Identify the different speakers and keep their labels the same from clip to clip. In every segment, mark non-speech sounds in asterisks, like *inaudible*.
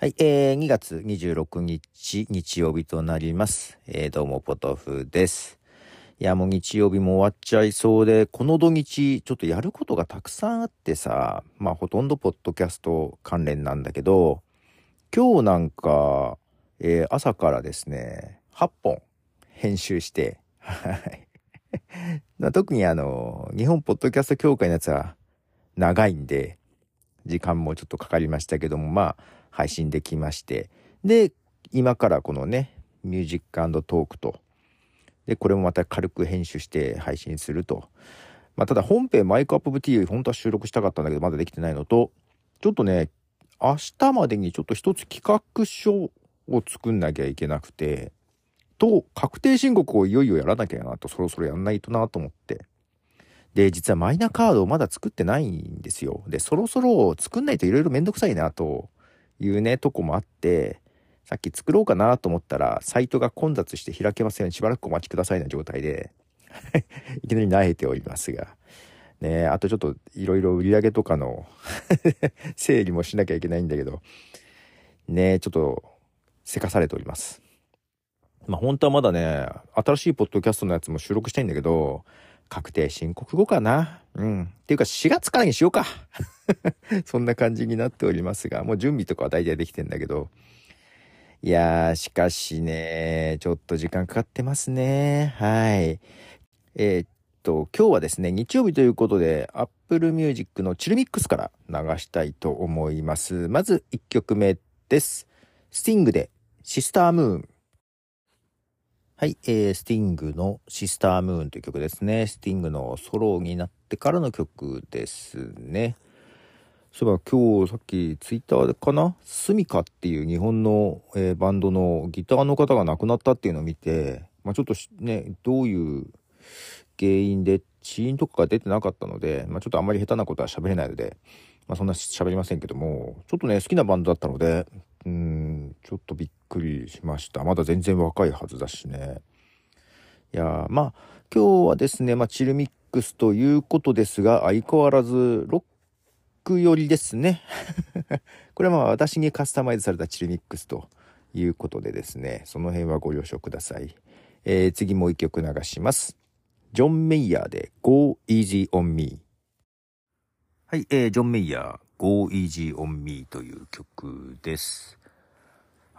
Speaker 1: はい、えー、2月26日、日曜日となります。えー、どうも、ポトフです。いや、もう日曜日も終わっちゃいそうで、この土日、ちょっとやることがたくさんあってさ、まあ、ほとんどポッドキャスト関連なんだけど、今日なんか、えー朝からですね、8本編集して、はい。*laughs* 特にあの、日本ポッドキャスト協会のやつは長いんで、時間もちょっとかかりましたけども、まあ、配信できまして。で、今からこのね、ミュージックトークと、で、これもまた軽く編集して配信すると。まあ、ただ本編 My Cup of Tea 本当は収録したかったんだけど、まだできてないのと、ちょっとね、明日までにちょっと一つ企画書を作んなきゃいけなくて、と、確定申告をいよいよやらなきゃなと、そろそろやんないとなと思って。で、実はマイナカードをまだ作ってないんですよ。で、そろそろ作んないといろいろめんどくさいなというね、とこもあって、さっき作ろうかなと思ったら、サイトが混雑して開けません。しばらくお待ちくださいな状態で、*laughs* いきなり萎えておりますが。ねあとちょっといろいろ売り上げとかの *laughs* 整理もしなきゃいけないんだけど、ねちょっとせかされております。まあ本当はまだね、新しいポッドキャストのやつも収録したいんだけど、確定申告後かな。うん。っていうか4月からにしようか。*laughs* そんな感じになっておりますが、もう準備とかは大体できてんだけど。いやー、しかしね、ちょっと時間かかってますね。はい。えーっと、今日はですね、日曜日ということで、Apple Music のチルミックスから流したいと思います。まず1曲目です。スティングで、シスタームーン。はい、えー、スティングのシスタームーンという曲ですね。スティングのソロになってからの曲ですね。そういえば今日さっきツイッターかな？スミカっていう日本の、えーバンドのギターの方が亡くなったっていうのを見て、まあ、ちょっとね、どういう原因で死因とかが出てなかったので、まあ、ちょっとあんまり下手なことは喋れないので、まあ、そんな喋りませんけども、ちょっとね、好きなバンドだったので、うん、ちょっとびっくりしました。まだ全然若いはずだしね。いやまあ、今日はですね、まあ、チルミックスということですが、相変わらずロック寄りですね。*laughs* これはまあ、私にカスタマイズされたチルミックスということでですね、その辺はご了承ください。えー次もう一曲流します。ジョン・メイヤーで Go Easy on Me。はい、えージョン・メイヤー Go Easy on Me という曲です。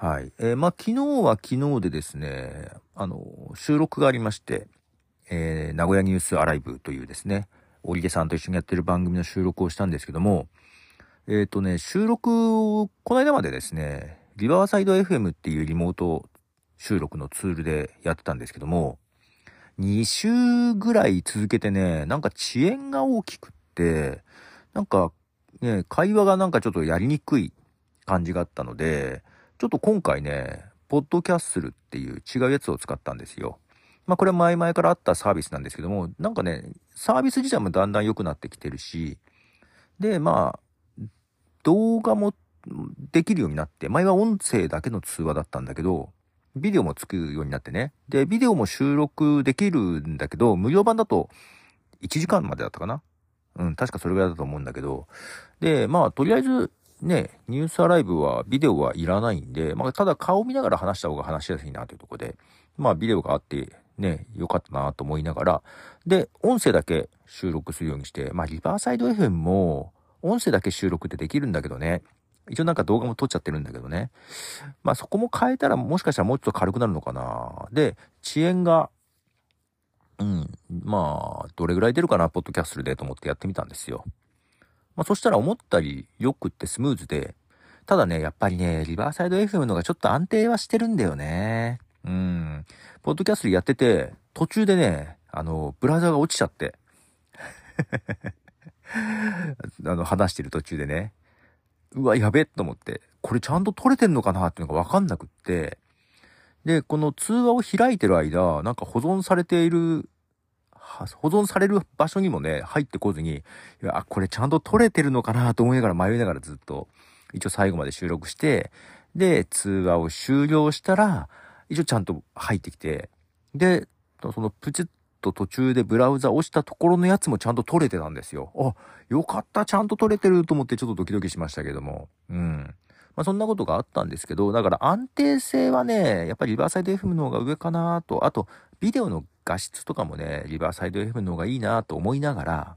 Speaker 1: はい。えーまあ、昨日は昨日でですね、あの、収録がありまして、えー名古屋ニュースアライブというですね、織出さんと一緒にやってる番組の収録をしたんですけども、えっ、とね、収録を、この間までですね、リバーサイド FM っていうリモート収録のツールでやってたんですけども、2週ぐらい続けてね、なんか遅延が大きくって、なんかね、会話がなんかちょっとやりにくい感じがあったので、ちょっと今回ね、ポッドキャッスルっていう違うやつを使ったんですよ。まあこれは前々からあったサービスなんですけども、なんかね、サービス自体もだんだん良くなってきてるし、で、まあ、動画もできるようになって、前は音声だけの通話だったんだけど、ビデオもつくようになってね。で、ビデオも収録できるんだけど、無料版だと1時間までだったかなうん、確かそれぐらいだと思うんだけど。で、まあ、とりあえず、ね、ニュースアライブはビデオはいらないんで、まあ、ただ顔見ながら話した方が話しやすいなというとこで、まあ、ビデオがあって、ね、よかったなと思いながら、で、音声だけ収録するようにして、まあ、リバーサイド FM も、音声だけ収録ってできるんだけどね。一応なんか動画も撮っちゃってるんだけどね。まあそこも変えたらもしかしたらもうちょっと軽くなるのかな。で、遅延が、うん、まあ、どれぐらい出るかな、ポッドキャスルでと思ってやってみたんですよ。まあそしたら思ったりよくってスムーズで、ただね、やっぱりね、リバーサイド FM のがちょっと安定はしてるんだよね。うん。ポッドキャストやってて、途中でね、あの、ブラウザが落ちちゃって。*laughs* あの、話してる途中でね。うわ、やべえと思って、これちゃんと撮れてんのかな？っていうのがわかんなくって、で、この通話を開いてる間、なんか保存されている、保存される場所にもね、入ってこずに、いや、あこれちゃんと撮れてるのかなと思いながら迷いながらずっと、一応最後まで収録して、で、通話を終了したら、一応ちゃんと入ってきて、で、そのプチッと途中でブラウザ押したところのやつもちゃんと撮れてたんですよ。あ、よかった、ちゃんと撮れてると思ってちょっとドキドキしましたけども。うん。まあ、そんなことがあったんですけど、だから安定性はね、やっぱりリバーサイド FM の方が上かなと、あと、ビデオの画質とかもね、リバーサイド FM の方がいいなと思いながら、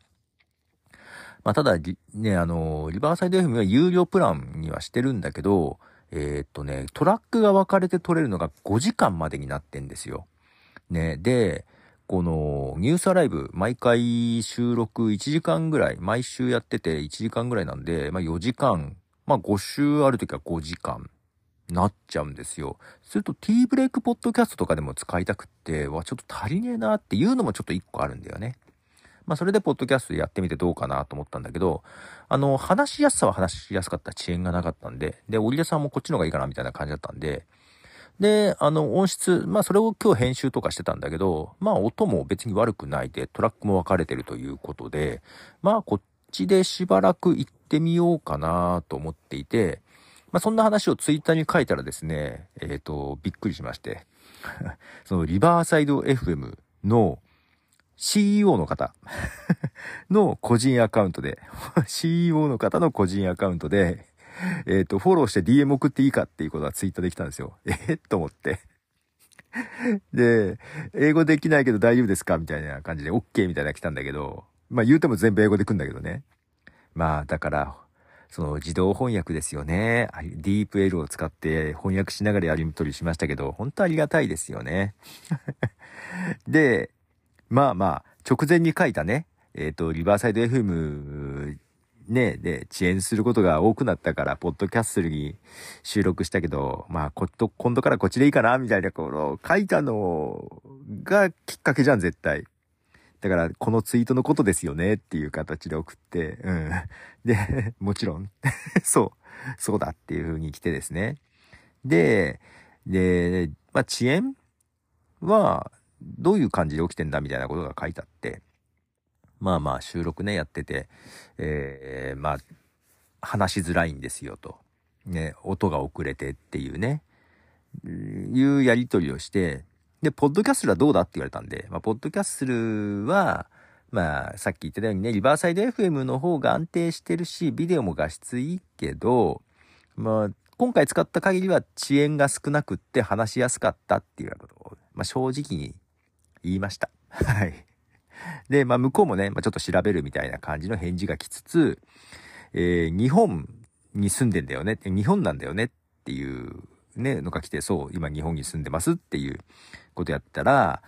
Speaker 1: まあ、ただ、ね、あの、リバーサイド FM は有料プランにはしてるんだけど、えー、っとね、トラックが分かれて撮れるのが5時間までになってんですよ。ね、で、このニュースアライブ、毎回収録1時間ぐらい、毎週やってて1時間ぐらいなんで、まあ4時間、まあ5週ある時は5時間なっちゃうんですよ。すると T ブレイクポッドキャストとかでも使いたくって、わ、ちょっと足りねえなっていうのもちょっと1個あるんだよね。まあそれでポッドキャストやってみてどうかなと思ったんだけど、あの、話しやすさは話しやすかった遅延がなかったんで、で、織田さんもこっちの方がいいかなみたいな感じだったんで、で、あの、音質、まあそれを今日編集とかしてたんだけど、まあ音も別に悪くないで、トラックも分かれてるということで、まあこっちでしばらく行ってみようかなと思っていて、まあそんな話をツイッターに書いたらですね、えっ、ー、と、びっくりしまして、*laughs* そのリバーサイド FM の CEO の方。*laughs* の個人アカウントで。*laughs* CEO の方の個人アカウントで、えっ、ー、と、フォローして DM 送っていいかっていうことがツイッターできたんですよ。えっと思って。で、英語できないけど大丈夫ですかみたいな感じで OK みたいなの来たんだけど、まあ言うても全部英語で来んだけどね。まあだから、その自動翻訳ですよね。ディープ L を使って翻訳しながらやり取りしましたけど、本当ありがたいですよね。*laughs* で、まあまあ、直前に書いたね、えっ、ー、と、リバーサイド FM ね、で、遅延することが多くなったから、ポッドキャッストに収録したけど、まあ、こと、今度からこっちでいいかな、みたいな、この、書いたのがきっかけじゃん、絶対。だから、このツイートのことですよね、っていう形で送って、うん。*laughs* で、*laughs* もちろん、*laughs* そう、そうだっていう風に来てですね。で、で、まあ、遅延は、どういう感じで起きてんだみたいなことが書いてあって、まあまあ収録ね、やってて、えー、まあ、話しづらいんですよと。ね、音が遅れてっていうね、いうやりとりをして、で、ポッドキャッスルはどうだって言われたんで、まあ、ポッドキャッスルは、まあ、さっき言ってたようにね、リバーサイド FM の方が安定してるし、ビデオも画質いいけど、まあ、今回使った限りは遅延が少なくって話しやすかったっていうことを、まあ、正直に言いました。*laughs* はい。で、まあ、向こうもね、まあ、ちょっと調べるみたいな感じの返事が来つつ、えー、日本に住んでんだよね、日本なんだよねっていうね、のが来て、そう、今日本に住んでますっていうことやったら、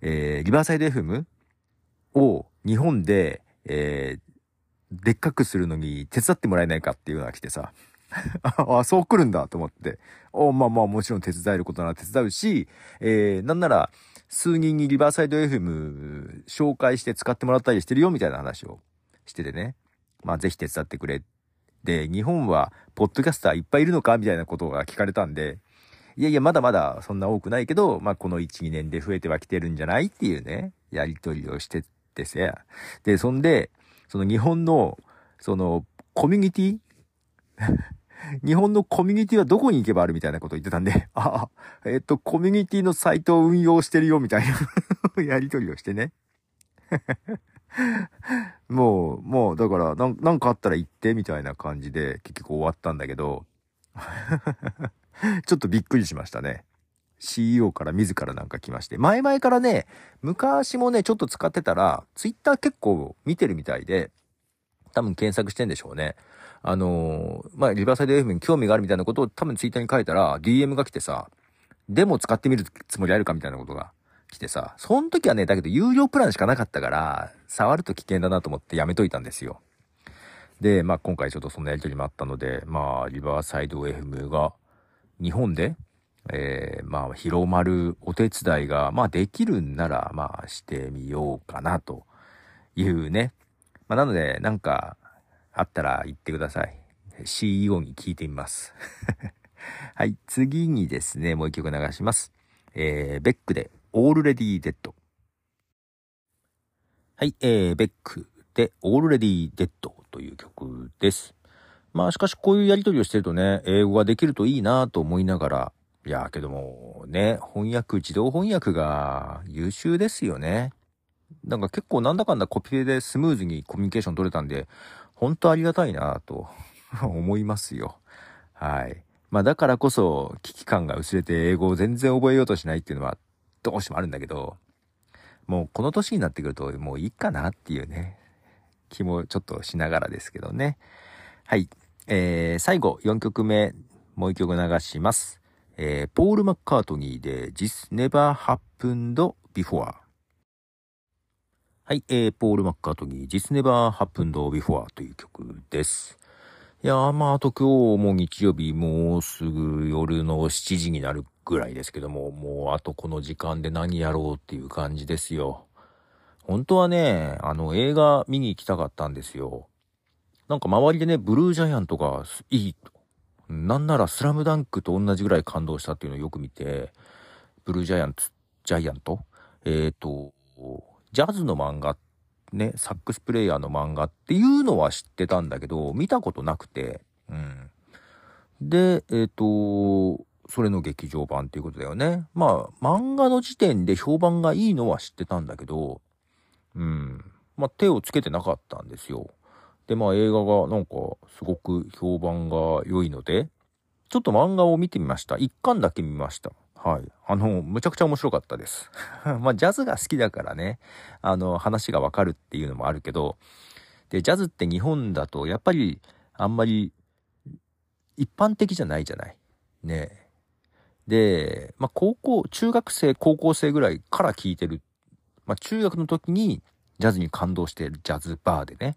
Speaker 1: えー、リバーサイド FM を日本で、えー、でっかくするのに手伝ってもらえないかっていうのが来てさ、*laughs* あ、そう来るんだと思って。おまあまあもちろん手伝えることなら手伝うし、えー、なんなら、数人にリバーサイド FM 紹介して使ってもらったりしてるよみたいな話をしててね。まあぜひ手伝ってくれ。で、日本はポッドキャスターいっぱいいるのかみたいなことが聞かれたんで、いやいや、まだまだそんな多くないけど、まあこの1、2年で増えてはきてるんじゃないっていうね、やりとりをしててせ。で、そんで、その日本の、その、コミュニティ *laughs* 日本のコミュニティはどこに行けばあるみたいなこと言ってたんで、あ、えっと、コミュニティのサイトを運用してるよみたいな *laughs* やりとりをしてね。もう、もう、だからな、んかあったら言ってみたいな感じで結局終わったんだけど、*laughs* ちょっとびっくりしましたね。CEO から自らなんか来まして。前々からね、昔もね、ちょっと使ってたら、Twitter 結構見てるみたいで、多分検索してんでしょうね。あのー、まあ、リバーサイド FM に興味があるみたいなことを多分ツイッターに書いたら、DM が来てさ、でも使ってみるつもりあるかみたいなことが来てさ、その時はね、だけど有料プランしかなかったから、触ると危険だなと思ってやめといたんですよ。で、まあ今回ちょっとそんなやりとりもあったので、まあリバーサイド FM が日本で、えー、まあ広まるお手伝いが、まあできるんなら、まあしてみようかなというね。まあなので、なんか、あったら言ってください。CEO に聞いてみます。*laughs* はい、次にですね、もう一曲流します。えー、ベックで Already Dead。はい、えー、ベックで Already Dead という曲です。まあしかしこういうやりとりをしてるとね、英語ができるといいなと思いながら、いやけどもね、翻訳、自動翻訳が優秀ですよね。なんか結構なんだかんだコピペでスムーズにコミュニケーション取れたんで、本当ありがたいなと思いますよ。はい。まあだからこそ危機感が薄れて英語を全然覚えようとしないっていうのはどうしてもあるんだけど、もうこの年になってくるともういいかなっていうね、気もちょっとしながらですけどね。はい。えー、最後4曲目、もう1曲流します。えー、ポール・マッカートニーで This Never Happened Before。はい、えー、ポール・マッカートニー This Never Happened Before という曲です。いやー、まあ、あと今日も日曜日、もうすぐ夜の7時になるぐらいですけども、もうあとこの時間で何やろうっていう感じですよ。本当はね、あの映画見に行きたかったんですよ。なんか周りでね、ブルージャイアントがいいと。なんならスラムダンクと同じぐらい感動したっていうのをよく見て、ブルージャイアント、ジャイアント？えっ、ー、と、ジャズの漫画、ね、サックスプレイヤーの漫画っていうのは知ってたんだけど、見たことなくて、うん。で、えっ、ー、と、それの劇場版っていうことだよね。まあ、漫画の時点で評判がいいのは知ってたんだけど、うん。まあ、手をつけてなかったんですよ。で、まあ、映画がなんか、すごく評判が良いので、ちょっと漫画を見てみました。一巻だけ見ました。はい。あの、むちゃくちゃ面白かったです。*laughs* まあ、ジャズが好きだからね、あの、話がわかるっていうのもあるけど、で、ジャズって日本だと、やっぱり、あんまり、一般的じゃないじゃない。ねで、まあ、高校、中学生、高校生ぐらいから聴いてる。まあ、中学の時にジャズに感動してるジャズバーでね。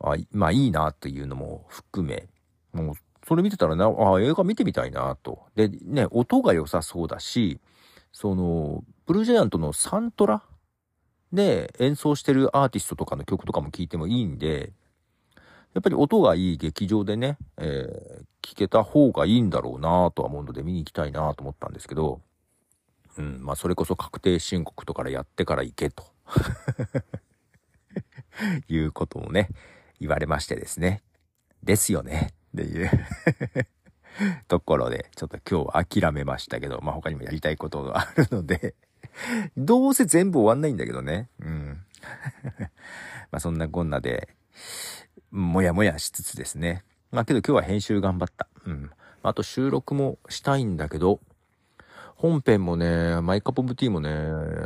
Speaker 1: あまあ、いいなというのも含め、もう、それ見てたらな、あ映画見てみたいなと。で、ね、音が良さそうだし、その、ブルージャイアントのサントラで演奏してるアーティストとかの曲とかも聴いてもいいんで、やっぱり音がいい劇場でね、えー、聞けた方がいいんだろうなとは思うので見に行きたいなと思ったんですけど、うん、まあそれこそ確定申告とかでやってから行けと *laughs* いうこともね、言われましてですね。ですよね。っていう *laughs* ところで、ちょっと今日は諦めましたけど、まあ他にもやりたいことがあるのでどうせ全部終わんないんだけどね。うん。*laughs* まあそんなこんなで、もやもやしつつですね。まあけど今日は編集頑張った。うん。あと収録もしたいんだけど、本編もね、マイカップオブティーもね、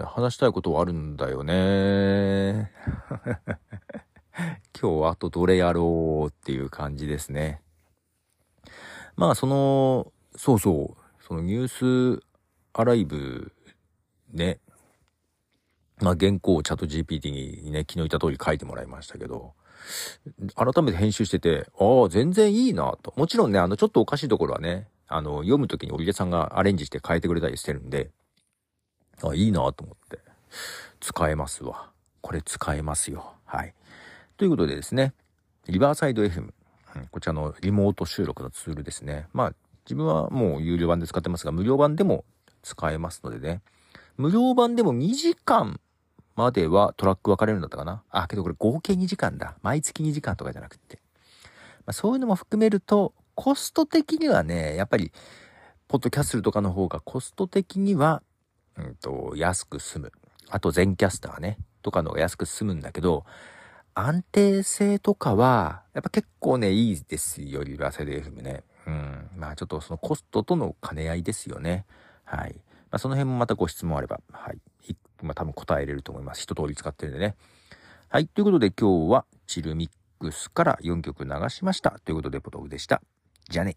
Speaker 1: 話したいことはあるんだよね。*laughs* 今日はあとどれやろうっていう感じですね。まあその、そうそう、そのニュースアライブね、まあ原稿をチャット GPT にね、昨日言った通り書いてもらいましたけど、改めて編集してて、ああ、全然いいなと。もちろんね、あの、ちょっとおかしいところはね、あの、読むときに織出さんがアレンジして変えてくれたりしてるんで、あいいなと思って。使えますわ。これ使えますよ。はい。ということでですね、リバーサイド FM、こちらのリモート収録のツールですね。まあ、自分はもう有料版で使ってますが、無料版でも使えますのでね。無料版でも2時間まではトラック分かれるんだったかな？あ、けどこれ合計2時間だ。毎月2時間とかじゃなくって。まあ、そういうのも含めると、コスト的にはね、やっぱり、ポッドキャッスルとかの方がコスト的には、うんと、安く済む。あと全キャスターね、とかの方が安く済むんだけど、安定性とかは、やっぱ結構ね、いいですよ、リバーサル FM ね。うん。まあちょっとそのコストとの兼ね合いですよね。はい。まあその辺もまたご質問あれば、はい。まあ多分答えれると思います。一通り使ってるんでね。はい。ということで今日はチルミックスから4曲流しました。ということでポトフでした。じゃあね。